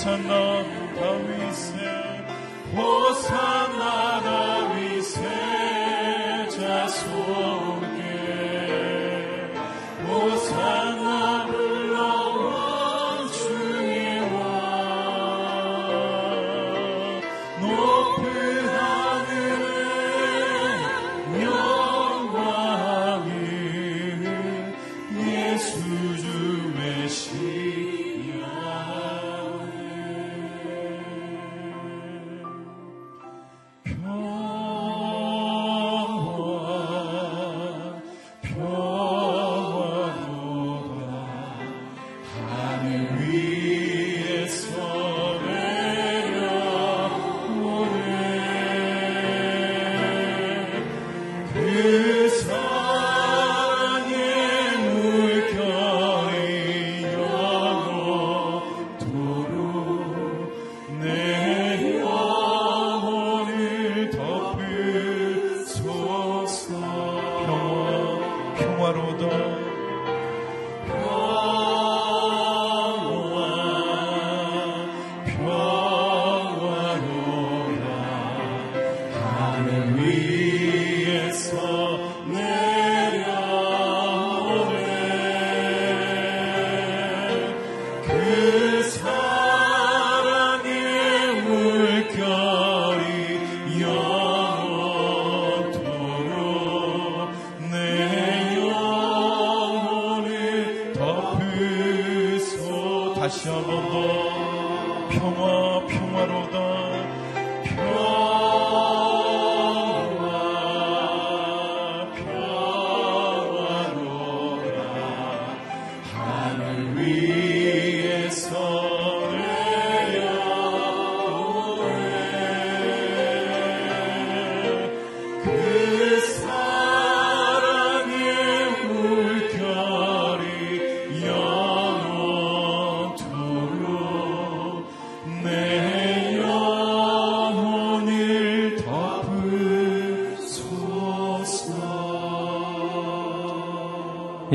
호산나 다윗의 호산나라 name.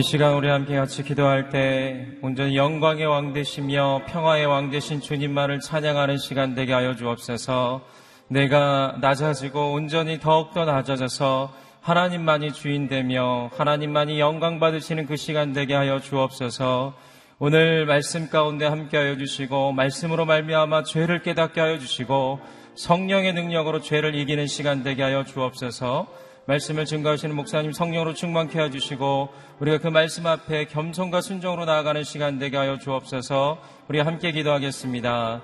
이 시간 우리 함께 같이 기도할 때 온전히 영광의 왕 되시며 평화의 왕 되신 주님만을 찬양하는 시간 되게 하여 주옵소서. 내가 낮아지고 온전히 더욱더 낮아져서 하나님만이 주인 되며 하나님만이 영광 받으시는 그 시간 되게 하여 주옵소서. 오늘 말씀 가운데 함께 하여 주시고 말씀으로 말미암아 죄를 깨닫게 하여 주시고 성령의 능력으로 죄를 이기는 시간 되게 하여 주옵소서. 말씀을 증거하시는 목사님 성령으로 충만케 해주시고 우리가 그 말씀 앞에 겸손과 순종으로 나아가는 시간 되게 하여 주옵소서 우리 함께 기도하겠습니다.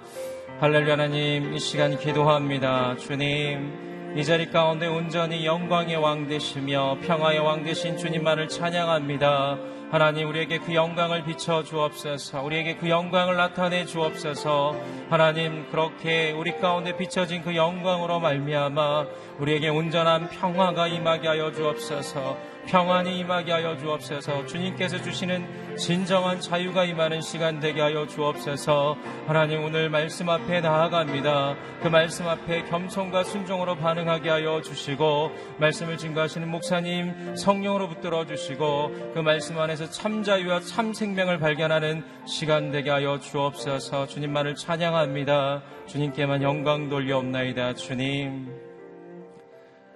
할렐루야 하나님 이 시간 기도합니다. 주님 이 자리 가운데 온전히 영광의 왕 되시며 평화의 왕 되신 주님만을 찬양합니다. 하나님 우리에게 그 영광을 비춰 주옵소서. 우리에게 그 영광을 나타내 주옵소서. 하나님 그렇게 우리 가운데 비춰진 그 영광으로 말미암아 우리에게 온전한 평화가 임하게 하여 주옵소서. 평안이 임하게 하여 주옵소서. 주님께서 주시는 진정한 자유가 임하는 시간 되게 하여 주옵소서. 하나님 오늘 말씀 앞에 나아갑니다. 그 말씀 앞에 겸손과 순종으로 반응하게 하여 주시고 말씀을 증거하시는 목사님 성령으로 붙들어 주시고 그 말씀 안에서 참 자유와 참 생명을 발견하는 시간 되게 하여 주옵소서. 주님만을 찬양합니다. 주님께만 영광 돌려옵나이다. 주님.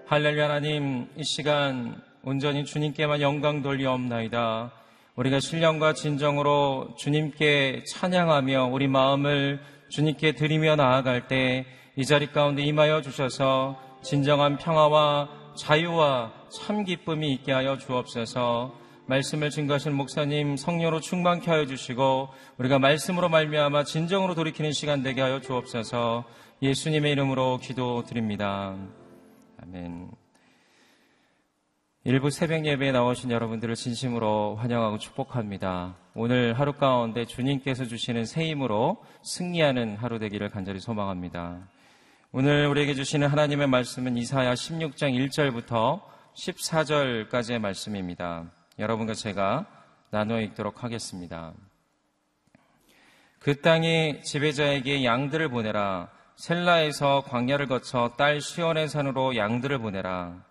할렐루야 하나님 이 시간 온전히 주님께만 영광 돌리옵나이다. 우리가 신령과 진정으로 주님께 찬양하며 우리 마음을 주님께 드리며 나아갈 때 이 자리 가운데 임하여 주셔서 진정한 평화와 자유와 참 기쁨이 있게 하여 주옵소서. 말씀을 증거하신 목사님 성령으로 충만케 하여 주시고 우리가 말씀으로 말미암아 진정으로 돌이키는 시간 되게 하여 주옵소서. 예수님의 이름으로 기도드립니다. 아멘. 일부 새벽 예배에 나오신 여러분들을 진심으로 환영하고 축복합니다. 오늘 하루 가운데 주님께서 주시는 새 힘으로 승리하는 하루 되기를 간절히 소망합니다. 오늘 우리에게 주시는 하나님의 말씀은 이사야 16장 1절부터 14절까지의 말씀입니다. 여러분과 제가 나누어 읽도록 하겠습니다. 그 땅의 지배자에게 양들을 보내라. 셀라에서 광야를 거쳐 딸 시원의 산으로 양들을 보내라.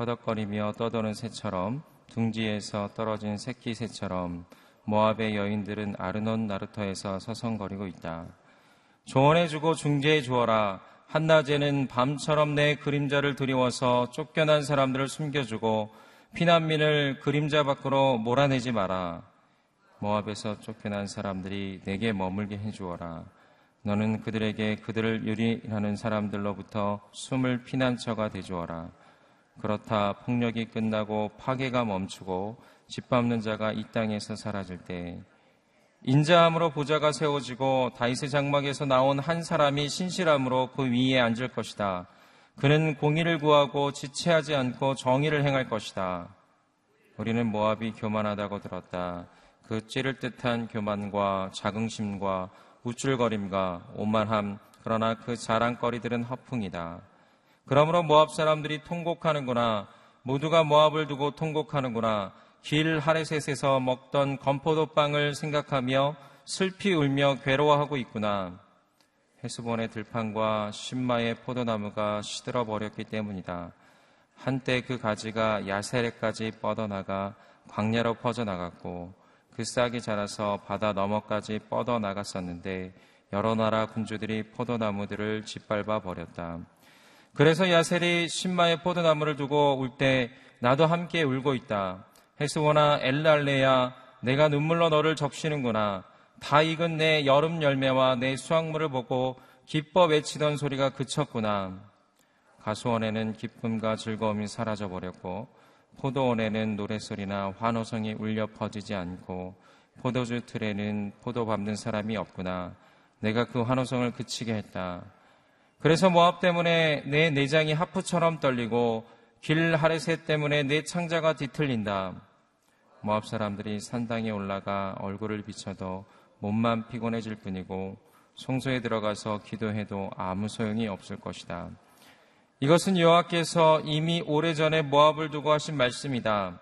허덕거리며 떠도는 새처럼 둥지에서 떨어진 새끼 새처럼 모압의 여인들은 아르논 나루터에서 서성거리고 있다. 조언해주고 중재해 주어라. 한낮에는 밤처럼 내 그림자를 드리워서 쫓겨난 사람들을 숨겨주고 피난민을 그림자 밖으로 몰아내지 마라. 모압에서 쫓겨난 사람들이 내게 머물게 해주어라. 너는 그들에게 그들을 유리하는 사람들로부터 숨을 피난처가 되주어라. 그렇다 폭력이 끝나고 파괴가 멈추고 짓밟는 자가 이 땅에서 사라질 때 인자함으로 보좌가 세워지고 다이스 장막에서 나온 한 사람이 신실함으로 그 위에 앉을 것이다. 그는 공의를 구하고 지체하지 않고 정의를 행할 것이다. 우리는 모압이 교만하다고 들었다. 그 찌를 듯한 교만과 자긍심과 우쭐거림과 오만함, 그러나 그 자랑거리들은 허풍이다. 그러므로 모압 사람들이 통곡하는구나. 모두가 모압을 두고 통곡하는구나. 길 하레셋에서 먹던 건포도 빵을 생각하며 슬피 울며 괴로워하고 있구나. 해수본의 들판과 신마의 포도나무가 시들어 버렸기 때문이다. 한때 그 가지가 야세레까지 뻗어나가 광야로 퍼져나갔고 그 싹이 자라서 바다 너머까지 뻗어나갔었는데 여러 나라 군주들이 포도나무들을 짓밟아 버렸다. 그래서 야셀이 신마의 포도나무를 두고 울 때 나도 함께 울고 있다. 헤스보나 엘랄레야 내가 눈물로 너를 적시는구나. 다 익은 내 여름 열매와 내 수확물을 보고 기뻐 외치던 소리가 그쳤구나. 가수원에는 기쁨과 즐거움이 사라져 버렸고 포도원에는 노래소리나 환호성이 울려 퍼지지 않고 포도주 틀에는 포도 밟는 사람이 없구나. 내가 그 환호성을 그치게 했다. 그래서 모압 때문에 내 내장이 하프처럼 떨리고 길 하레셋 때문에 내 창자가 뒤틀린다. 모압 사람들이 산당에 올라가 얼굴을 비춰도 몸만 피곤해질 뿐이고 송소에 들어가서 기도해도 아무 소용이 없을 것이다. 이것은 여호와께서 이미 오래전에 모압을 두고 하신 말씀이다.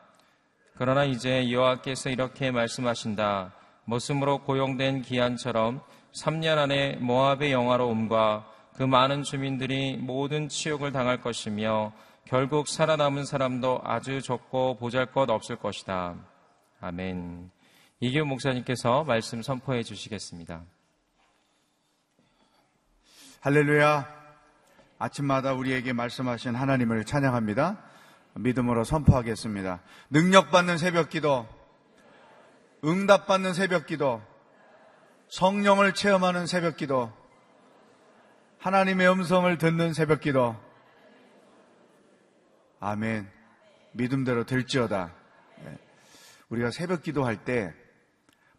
그러나 이제 여호와께서 이렇게 말씀하신다. 모습으로 고용된 기한처럼 3년 안에 모압의 영화로움과 그 많은 주민들이 모든 치욕을 당할 것이며 결국 살아남은 사람도 아주 적고 보잘 것 없을 것이다. 아멘. 이규 목사님께서 말씀 선포해 주시겠습니다. 할렐루야. 아침마다 우리에게 말씀하신 하나님을 찬양합니다. 믿음으로 선포하겠습니다. 능력받는 새벽 기도, 응답받는 새벽 기도, 성령을 체험하는 새벽 기도, 하나님의 음성을 듣는 새벽 기도. 아멘. 믿음대로 될지어다. 네. 우리가 새벽 기도할 때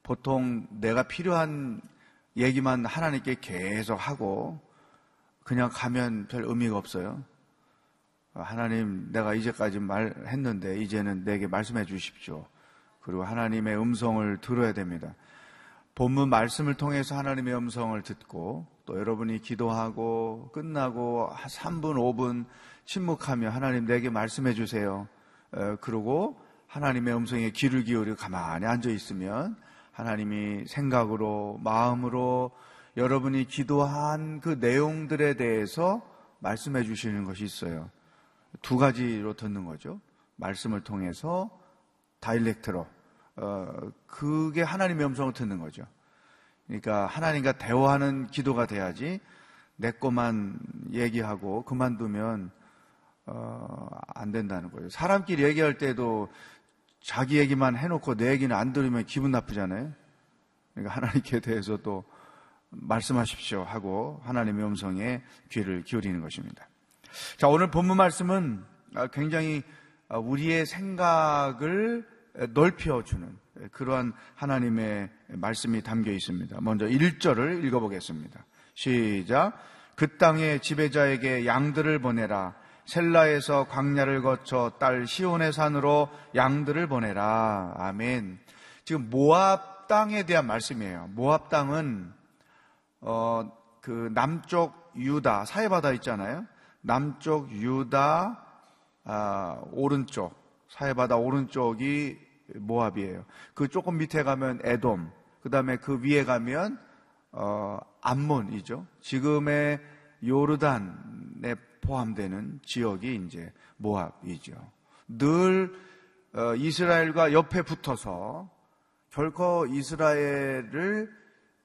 보통 내가 필요한 얘기만 하나님께 계속 하고 그냥 가면 별 의미가 없어요. 하나님, 내가 이제까지 말했는데 이제는 내게 말씀해 주십시오. 그리고 하나님의 음성을 들어야 됩니다. 본문 말씀을 통해서 하나님의 음성을 듣고 또 여러분이 기도하고 끝나고 3분, 5분 침묵하며 하나님 내게 말씀해 주세요. 그리고 하나님의 음성에 귀를 기울여 가만히 앉아 있으면 하나님이 생각으로, 마음으로 여러분이 기도한 그 내용들에 대해서 말씀해 주시는 것이 있어요. 두 가지로 듣는 거죠. 말씀을 통해서 다일렉트로 어, 그게 하나님의 음성을 듣는 거죠. 그러니까 하나님과 대화하는 기도가 돼야지 내 것만 얘기하고 그만두면 어, 안 된다는 거예요. 사람끼리 얘기할 때도 자기 얘기만 해놓고 내 얘기는 안 들으면 기분 나쁘잖아요. 그러니까 하나님께 대해서도 말씀하십시오 하고 하나님의 음성에 귀를 기울이는 것입니다. 자, 오늘 본문 말씀은 굉장히 우리의 생각을 넓혀주는 그러한 하나님의 말씀이 담겨 있습니다. 먼저 1절을 읽어보겠습니다. 시작. 그 땅의 지배자에게 양들을 보내라. 셀라에서 광야를 거쳐 딸 시온의 산으로 양들을 보내라. 아멘. 지금 모압 땅에 대한 말씀이에요. 모압 땅은 어, 그 남쪽 유다 사해바다 있잖아요. 남쪽 유다 아, 오른쪽 사해바다 오른쪽이 모압이에요. 그 조금 밑에 가면 에돔, 그 다음에 그 위에 가면 어, 암몬이죠. 지금의 요르단에 포함되는 지역이 이제 모압이죠. 늘 어, 이스라엘과 옆에 붙어서 결코 이스라엘을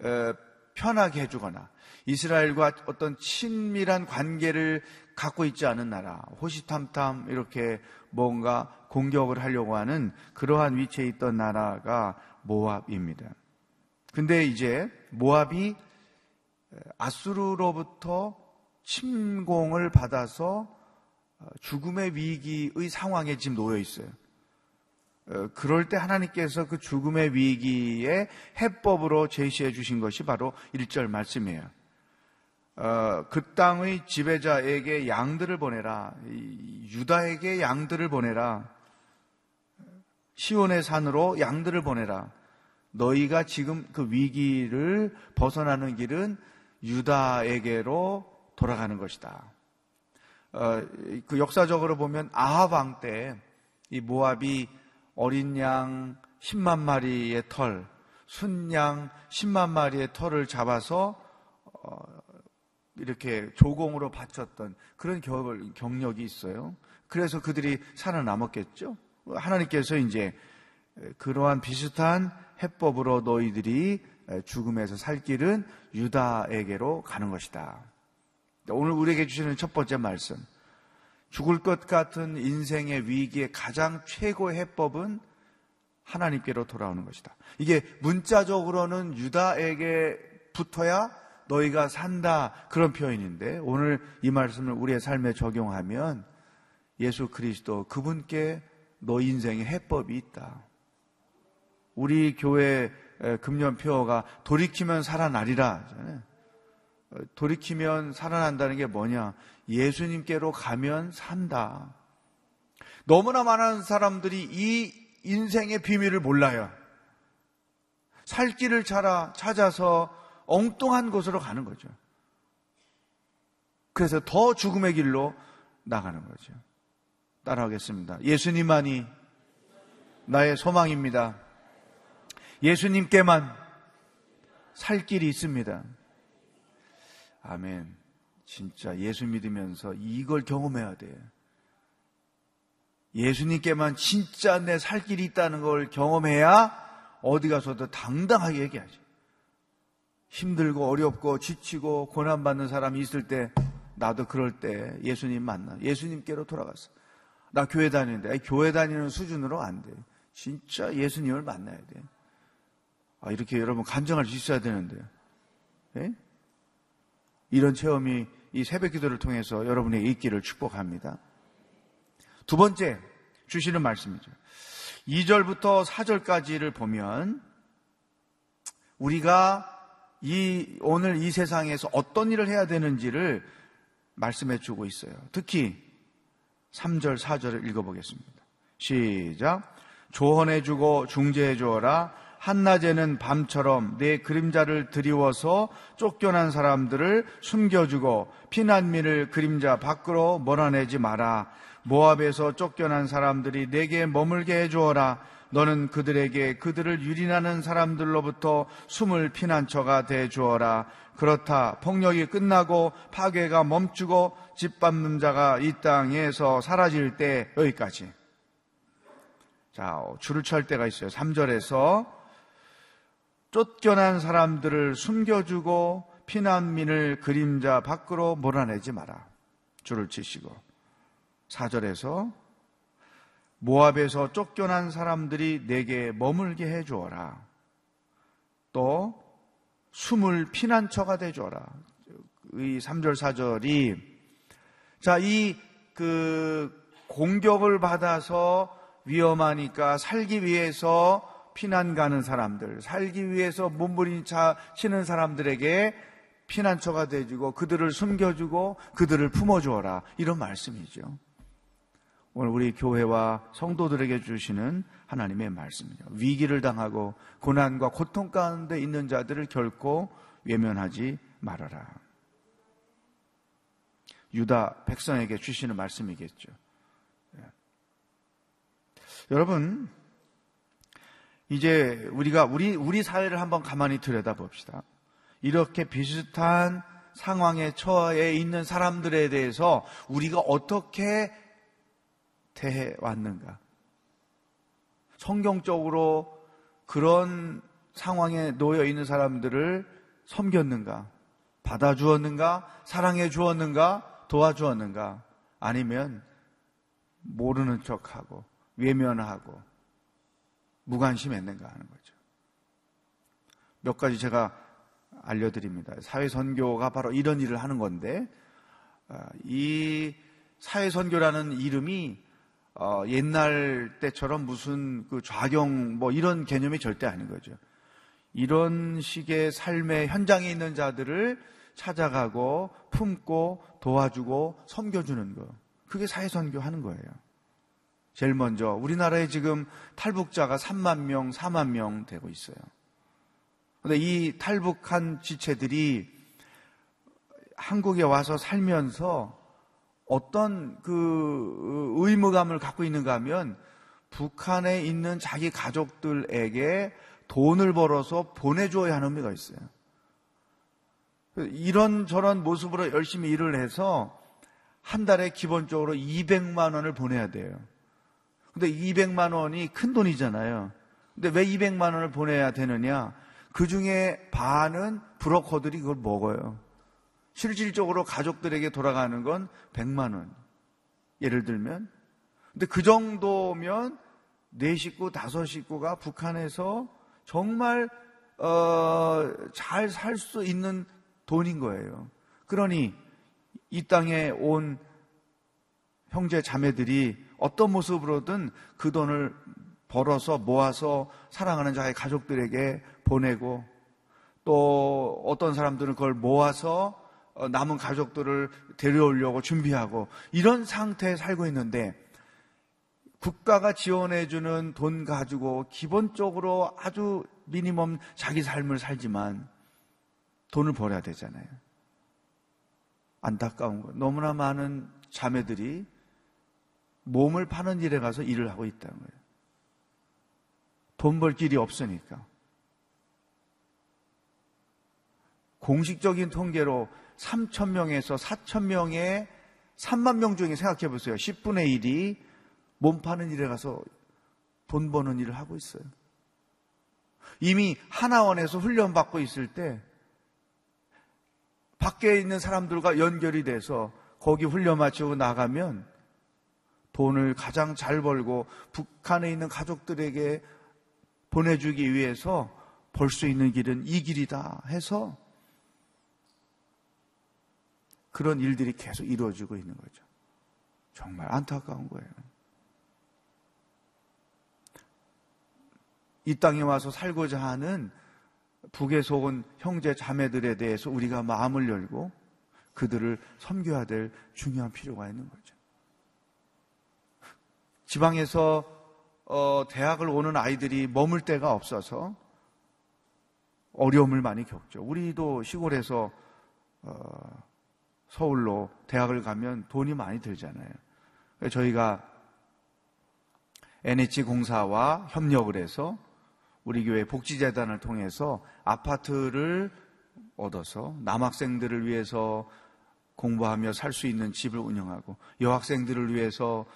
어, 편하게 해주거나 이스라엘과 어떤 친밀한 관계를 갖고 있지 않은 나라, 호시탐탐 이렇게 뭔가 공격을 하려고 하는 그러한 위치에 있던 나라가 모압입니다. 근데 이제 모압이 아수르로부터 침공을 받아서 죽음의 위기의 상황에 지금 놓여 있어요. 어, 그럴 때 하나님께서 그 죽음의 위기에 해법으로 제시해 주신 것이 바로 1절 말씀이에요. 어, 그 땅의 지배자에게 양들을 보내라. 유다에게 양들을 보내라. 시온의 산으로 양들을 보내라. 너희가 지금 그 위기를 벗어나는 길은 유다에게로 돌아가는 것이다. 어, 그 역사적으로 보면 아합 왕 때 이 모압이 어린 양 10만 마리의 털, 순양 10만 마리의 털을 잡아서 어, 이렇게 조공으로 바쳤던 그런 경력이 있어요. 그래서 그들이 살아남았겠죠. 하나님께서 이제 그러한 비슷한 해법으로 너희들이 죽음에서 살 길은 유다에게로 가는 것이다. 오늘 우리에게 주시는 첫 번째 말씀. 죽을 것 같은 인생의 위기의 가장 최고의 해법은 하나님께로 돌아오는 것이다. 이게 문자적으로는 유다에게 붙어야 너희가 산다 그런 표현인데 오늘 이 말씀을 우리의 삶에 적용하면 예수 그리스도 그분께 너 인생의 해법이 있다. 우리 교회 금년표어가 돌이키면 살아나리라. 돌이키면 살아난다는 게 뭐냐? 예수님께로 가면 산다. 너무나 많은 사람들이 이 인생의 비밀을 몰라요. 살 길을 찾아서 엉뚱한 곳으로 가는 거죠. 그래서 더 죽음의 길로 나가는 거죠. 따라하겠습니다. 예수님만이 나의 소망입니다. 예수님께만 살 길이 있습니다. 아멘. 진짜 예수 믿으면서 이걸 경험해야 돼. 예수님께만 진짜 내 살 길이 있다는 걸 경험해야 어디 가서도 당당하게 얘기하지. 힘들고 어렵고 지치고 고난받는 사람이 있을 때 나도 그럴 때 예수님 만나. 예수님께로 돌아갔어. 나 교회 다니는데 교회 다니는 수준으로 안 돼. 진짜 예수님을 만나야 돼. 아, 이렇게 여러분 간증할 수 있어야 되는데. 예? 이런 체험이 이 새벽 기도를 통해서 여러분의 있기를 축복합니다. 두 번째 주시는 말씀이죠. 2절부터 4절까지를 보면 우리가 이 오늘 이 세상에서 어떤 일을 해야 되는지를 말씀해 주고 있어요. 특히 3절, 4절을 읽어보겠습니다. 시작. 조언해 주고 중재해 주어라. 한낮에는 밤처럼 내 그림자를 드리워서 쫓겨난 사람들을 숨겨주고 피난민을 그림자 밖으로 몰아내지 마라. 모압에서 쫓겨난 사람들이 내게 머물게 해주어라. 너는 그들에게 그들을 유린하는 사람들로부터 숨을 피난처가 돼 주어라. 그렇다. 폭력이 끝나고 파괴가 멈추고 짓밟는 자가 이 땅에서 사라질 때 여기까지. 자, 줄을 찰 때가 있어요. 3절에서 쫓겨난 사람들을 숨겨주고 피난민을 그림자 밖으로 몰아내지 마라. 줄을 치시고. 4절에서 모압에서 쫓겨난 사람들이 내게 머물게 해 주어라. 또 숨을 피난처가 돼 주어라. 이 3절 4절이 자, 이 그 공격을 받아서 위험하니까 살기 위해서 피난 가는 사람들, 살기 위해서 몸부림차 치는 사람들에게 피난처가 돼주고 그들을 숨겨주고 그들을 품어주어라. 이런 말씀이죠. 오늘 우리 교회와 성도들에게 주시는 하나님의 말씀이죠. 위기를 당하고 고난과 고통 가운데 있는 자들을 결코 외면하지 말아라. 유다 백성에게 주시는 말씀이겠죠. 예. 여러분, 이제 우리가 우리 우리 사회를 한번 가만히 들여다 봅시다. 이렇게 비슷한 상황에 처해 있는 사람들에 대해서 우리가 어떻게 대해 왔는가? 성경적으로 그런 상황에 놓여 있는 사람들을 섬겼는가? 받아주었는가? 사랑해 주었는가? 도와주었는가? 아니면 모르는 척하고 외면하고 무관심했는가 하는 거죠. 몇 가지 제가 알려드립니다. 사회선교가 바로 이런 일을 하는 건데, 아, 이 사회선교라는 이름이 어, 옛날 때처럼 무슨 그 좌경 뭐 이런 개념이 절대 아닌 거죠. 이런 식의 삶의 현장에 있는 자들을 찾아가고 품고 도와주고 섬겨주는 거. 그게 사회선교 하는 거예요. 제일 먼저 우리나라에 지금 탈북자가 3만 명, 4만 명 되고 있어요. 근데 이 탈북한 지체들이 한국에 와서 살면서 어떤 그 의무감을 갖고 있는가 하면 북한에 있는 자기 가족들에게 돈을 벌어서 보내줘야 하는 의미가 있어요. 이런 저런 모습으로 열심히 일을 해서 한 달에 기본적으로 200만 원을 보내야 돼요. 근데 200만 원이 큰 돈이잖아요. 근데 왜 200만 원을 보내야 되느냐? 그 중에 반은 브로커들이 그걸 먹어요. 실질적으로 가족들에게 돌아가는 건 100만 원. 예를 들면. 근데 그 정도면 네 식구, 다섯 식구가 북한에서 정말 어, 잘 살 수 있는 돈인 거예요. 그러니 이 땅에 온 형제 자매들이 어떤 모습으로든 그 돈을 벌어서 모아서 사랑하는 자의 가족들에게 보내고 또 어떤 사람들은 그걸 모아서 어, 남은 가족들을 데려오려고 준비하고 이런 상태에 살고 있는데 국가가 지원해주는 돈 가지고 기본적으로 아주 미니멈 자기 삶을 살지만 돈을 벌어야 되잖아요. 안타까운 거. 너무나 많은 자매들이 몸을 파는 일에 가서 일을 하고 있다는 거예요. 돈 벌 길이 없으니까. 공식적인 통계로 3천 명에서 4천 명의 3만 명 중에 생각해 보세요. 10분의 1이 몸 파는 일에 가서 돈 버는 일을 하고 있어요. 이미 하나원에서 훈련받고 있을 때 밖에 있는 사람들과 연결이 돼서 거기 훈련 마치고 나가면 돈을 가장 잘 벌고 북한에 있는 가족들에게 보내주기 위해서 벌 수 있는 길은 이 길이다 해서 그런 일들이 계속 이루어지고 있는 거죠. 정말 안타까운 거예요. 이 땅에 와서 살고자 하는 북에서 온 형제 자매들에 대해서 우리가 마음을 열고 그들을 섬겨야 될 중요한 필요가 있는 거죠. 지방에서 어, 대학을 오는 아이들이 머물 데가 없어서 어려움을 많이 겪죠. 우리도 시골에서 어, 서울로 대학을 가면 돈이 많이 들잖아요. 저희가 NH 공사와 협력을 해서 우리 교회 복지재단을 통해서 아파트를 얻어서 남학생들을 위해서 공부하며 살 수 있는 집을 운영하고 여학생들을 위해서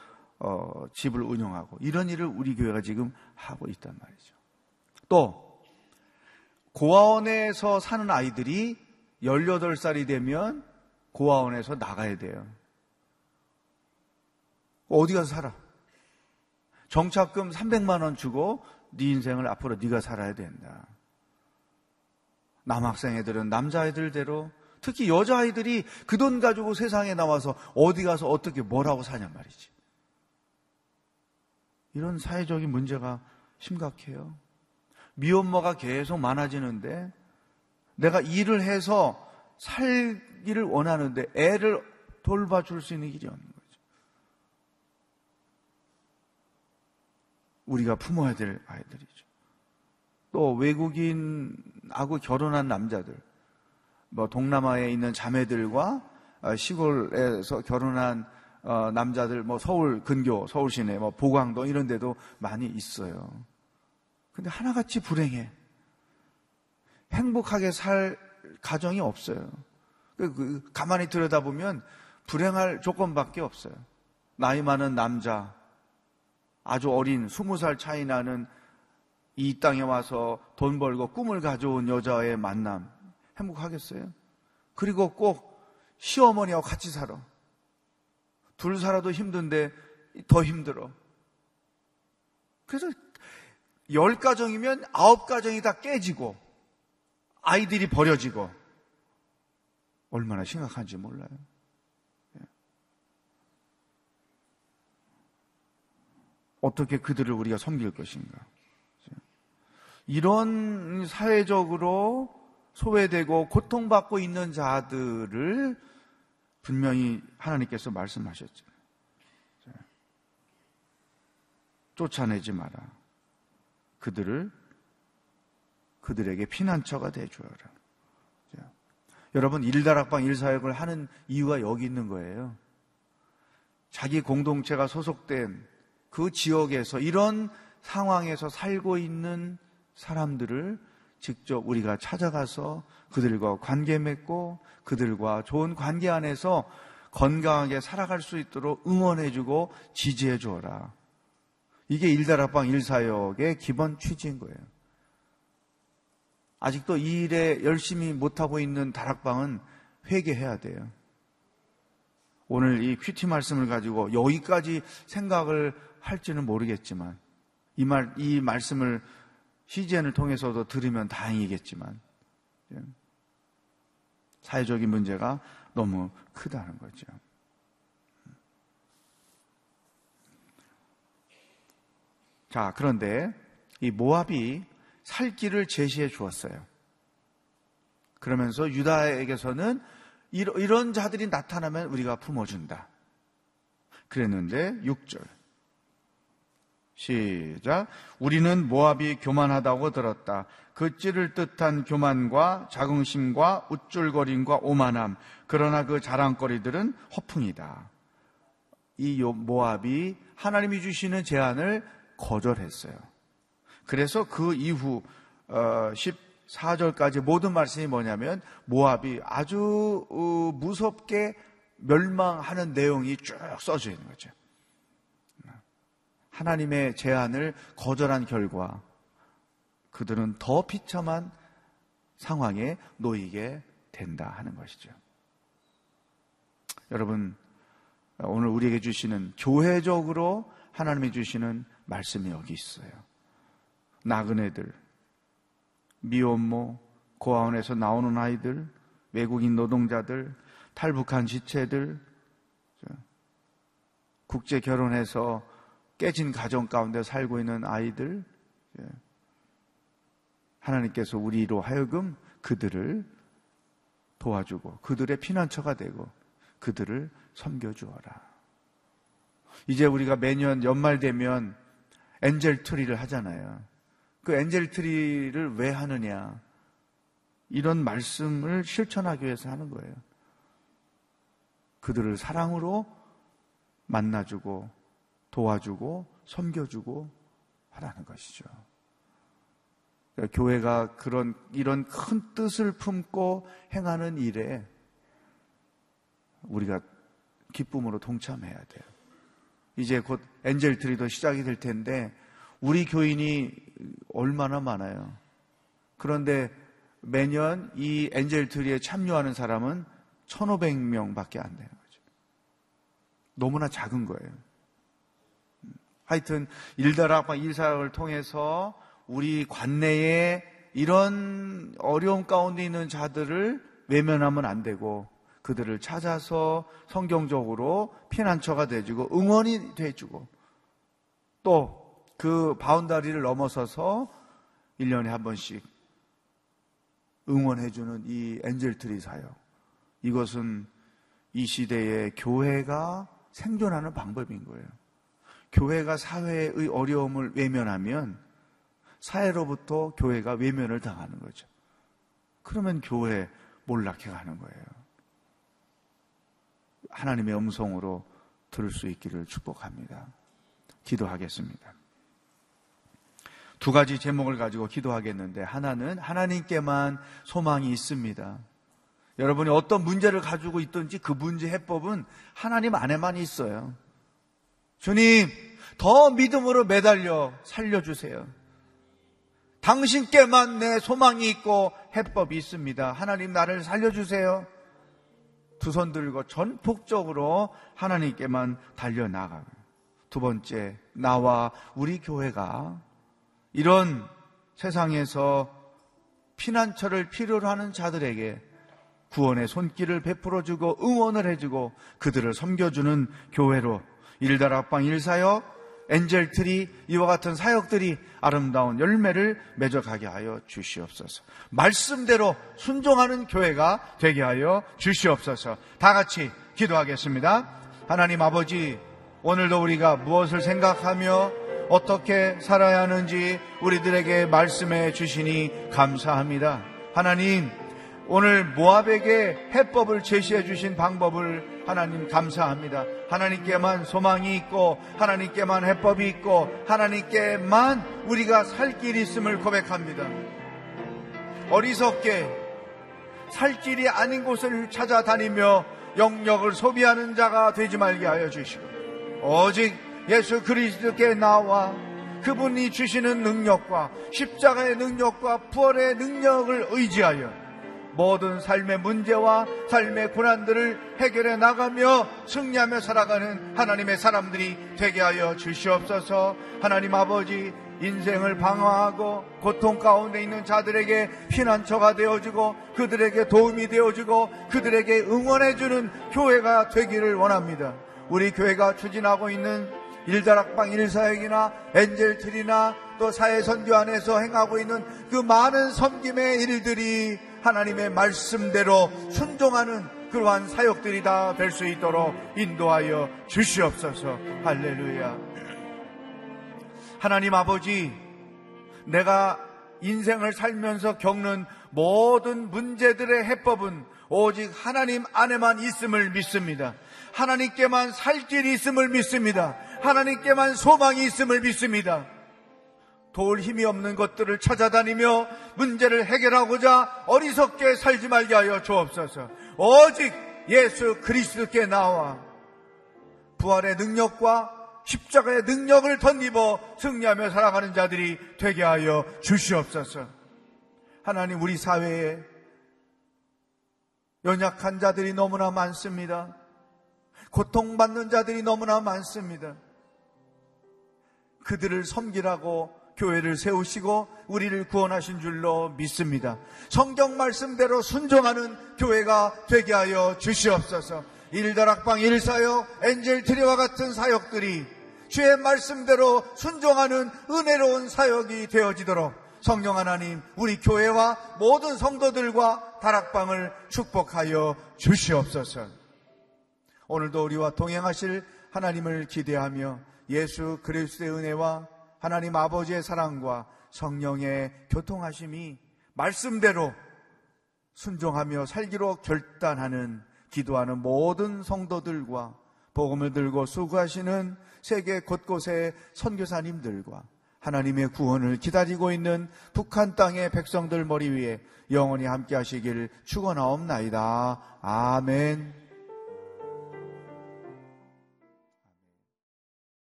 어, 집을 운영하고 이런 일을 우리 교회가 지금 하고 있단 말이죠. 또 고아원에서 사는 아이들이 18살이 되면 고아원에서 나가야 돼요. 어디 가서 살아? 정착금 300만 원 주고 네 인생을 앞으로 네가 살아야 된다. 남학생 애들은 남자애들대로 특히 여자아이들이 그 돈 가지고 세상에 나와서 어디 가서 어떻게 뭐라고 사냔 말이지. 이런 사회적인 문제가 심각해요. 미혼모가 계속 많아지는데 내가 일을 해서 살기를 원하는데 애를 돌봐줄 수 있는 길이 없는 거죠. 우리가 품어야 될 아이들이죠. 또 외국인하고 결혼한 남자들, 뭐 동남아에 있는 자매들과 어, 시골에서 결혼한 어, 남자들, 뭐 서울 근교, 서울 시내, 뭐 보광동 이런 데도 많이 있어요. 근데 하나같이 불행해. 행복하게 살 가정이 없어요. 그, 그, 가만히 들여다보면 불행할 조건밖에 없어요. 나이 많은 남자, 아주 어린 스무 살 차이 나는 이 땅에 와서 돈 벌고 꿈을 가져온 여자의 만남 행복하겠어요? 그리고 꼭 시어머니하고 같이 살아. 둘 살아도 힘든데 더 힘들어. 그래서 열 가정이면 아홉 가정이 다 깨지고 아이들이 버려지고 얼마나 심각한지 몰라요. 예. 어떻게 그들을 우리가 섬길 것인가. 이런 사회적으로 소외되고 고통받고 있는 자들을 분명히 하나님께서 말씀하셨죠. 쫓아내지 마라. 그들을 그들에게 피난처가 되주어라. 여러분 일다락방 일사역을 하는 이유가 여기 있는 거예요. 자기 공동체가 소속된 그 지역에서 이런 상황에서 살고 있는 사람들을 직접 우리가 찾아가서 그들과 관계 맺고 그들과 좋은 관계 안에서 건강하게 살아갈 수 있도록 응원해주고 지지해 주어라. 이게 일다락방 일사역의 기본 취지인 거예요. 아직도 이 일에 열심히 못하고 있는 다락방은 회개해야 돼요. 오늘 이 큐티 말씀을 가지고 여기까지 생각을 할지는 모르겠지만 이 말, 이 말씀을 CGN을 통해서도 들으면 다행이겠지만 예. 사회적인 문제가 너무 크다는 거죠. 자, 그런데 이 모압이 살 길을 제시해 주었어요. 그러면서 유다에게서는 이런 자들이 나타나면 우리가 품어준다. 그랬는데 6절 시작 우리는 모압이 교만하다고 들었다. 그 찌를 뜻한 교만과 자긍심과 우쭐거림과 오만함 그러나 그 자랑거리들은 허풍이다. 이 모압이 하나님이 주시는 제안을 거절했어요. 그래서 그 이후 14절까지 어, 모든 말씀이 뭐냐면 모압이 아주 어, 무섭게 멸망하는 내용이 쭉 써져 있는 거죠. 하나님의 제안을 거절한 결과 그들은 더 비참한 상황에 놓이게 된다 하는 것이죠. 여러분, 오늘 우리에게 주시는 교회적으로 하나님이 주시는 말씀이 여기 있어요. 나그네들, 미혼모, 고아원에서 나오는 아이들, 외국인 노동자들, 탈북한 지체들, 국제 결혼해서 깨진 가정 가운데 살고 있는 아이들, 하나님께서 우리로 하여금 그들을 도와주고 그들의 피난처가 되고 그들을 섬겨주어라. 이제 우리가 매년 연말 되면 Angel Tree를 하잖아요. 그 Angel Tree를 왜 하느냐? 이런 말씀을 실천하기 위해서 하는 거예요. 그들을 사랑으로 만나주고 도와주고 섬겨주고 하라는 것이죠. 그러니까 교회가 그런 이런 큰 뜻을 품고 행하는 일에 우리가 기쁨으로 동참해야 돼요. 이제 곧 엔젤 트리도 시작이 될 텐데 우리 교인이 얼마나 많아요. 그런데 매년 이 엔젤 트리에 참여하는 사람은 1,500명 밖에 안 되는 거죠. 너무나 작은 거예요. 하여튼 일다락과 일사역을 통해서 우리 관내에 이런 어려움 가운데 있는 자들을 외면하면 안 되고 그들을 찾아서 성경적으로 피난처가 돼주고 응원이 돼주고 또 그 바운다리를 넘어서서 1년에 한 번씩 응원해주는 이 엔젤트리 사역. 이것은 이 시대의 교회가 생존하는 방법인 거예요. 교회가 사회의 어려움을 외면하면 사회로부터 교회가 외면을 당하는 거죠. 그러면 교회 몰락해 가는 거예요. 하나님의 음성으로 들을 수 있기를 축복합니다. 기도하겠습니다. 두 가지 제목을 가지고 기도하겠는데 하나는 하나님께만 소망이 있습니다. 여러분이 어떤 문제를 가지고 있든지 그 문제 해법은 하나님 안에만 있어요. 주님, 더 믿음으로 매달려 살려주세요. 당신께만 내 소망이 있고 해법이 있습니다. 하나님 나를 살려주세요. 두 손 들고 전폭적으로 하나님께만 달려나가고. 두 번째, 나와 우리 교회가 이런 세상에서 피난처를 필요로 하는 자들에게 구원의 손길을 베풀어 주고 응원을 해주고 그들을 섬겨주는 교회로 일다락방 일사역 엔젤트리 이와 같은 사역들이 아름다운 열매를 맺어가게 하여 주시옵소서. 말씀대로 순종하는 교회가 되게 하여 주시옵소서. 다 같이 기도하겠습니다. 하나님 아버지, 오늘도 우리가 무엇을 생각하며 어떻게 살아야 하는지 우리들에게 말씀해 주시니 감사합니다. 하나님, 오늘 모압에게 해법을 제시해 주신 방법을 하나님 감사합니다. 하나님께만 소망이 있고 하나님께만 해법이 있고 하나님께만 우리가 살 길이 있음을 고백합니다. 어리석게 살 길이 아닌 곳을 찾아다니며 영역을 소비하는 자가 되지 말게 하여 주시고 오직 예수 그리스도께 나와 그분이 주시는 능력과 십자가의 능력과 부활의 능력을 의지하여 모든 삶의 문제와 삶의 고난들을 해결해 나가며 승리하며 살아가는 하나님의 사람들이 되게 하여 주시옵소서 하나님 아버지 인생을 방어하고 고통 가운데 있는 자들에게 피난처가 되어주고 그들에게 도움이 되어주고 그들에게 응원해주는 교회가 되기를 원합니다. 우리 교회가 추진하고 있는 일다락방 일사역이나 엔젤트리나 또 사회선교 안에서 행하고 있는 그 많은 섬김의 일들이 하나님의 말씀대로 순종하는 그러한 사역들이 다 될 수 있도록 인도하여 주시옵소서. 할렐루야. 하나님 아버지, 내가 인생을 살면서 겪는 모든 문제들의 해법은 오직 하나님 안에만 있음을 믿습니다. 하나님께만 살 길이 있음을 믿습니다. 하나님께만 소망이 있음을 믿습니다. 도울 힘이 없는 것들을 찾아다니며 문제를 해결하고자 어리석게 살지 말게 하여 주옵소서. 오직 예수 그리스도께 나와 부활의 능력과 십자가의 능력을 덧입어 승리하며 살아가는 자들이 되게 하여 주시옵소서. 하나님 우리 사회에 연약한 자들이 너무나 많습니다. 고통받는 자들이 너무나 많습니다. 그들을 섬기라고 교회를 세우시고 우리를 구원하신 줄로 믿습니다. 성경 말씀대로 순종하는 교회가 되게 하여 주시옵소서. 일다락방 일사역, 엔젤 트리와 같은 사역들이 주의 말씀대로 순종하는 은혜로운 사역이 되어지도록 성령 하나님 우리 교회와 모든 성도들과 다락방을 축복하여 주시옵소서. 오늘도 우리와 동행하실 하나님을 기대하며 예수 그리스도의 은혜와 하나님 아버지의 사랑과 성령의 교통하심이 말씀대로 순종하며 살기로 결단하는 기도하는 모든 성도들과 복음을 들고 수고하시는 세계 곳곳의 선교사님들과 하나님의 구원을 기다리고 있는 북한 땅의 백성들 머리 위에 영원히 함께 하시길 축원하옵나이다. 아멘.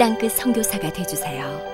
땅끝 선교사가 되주세요.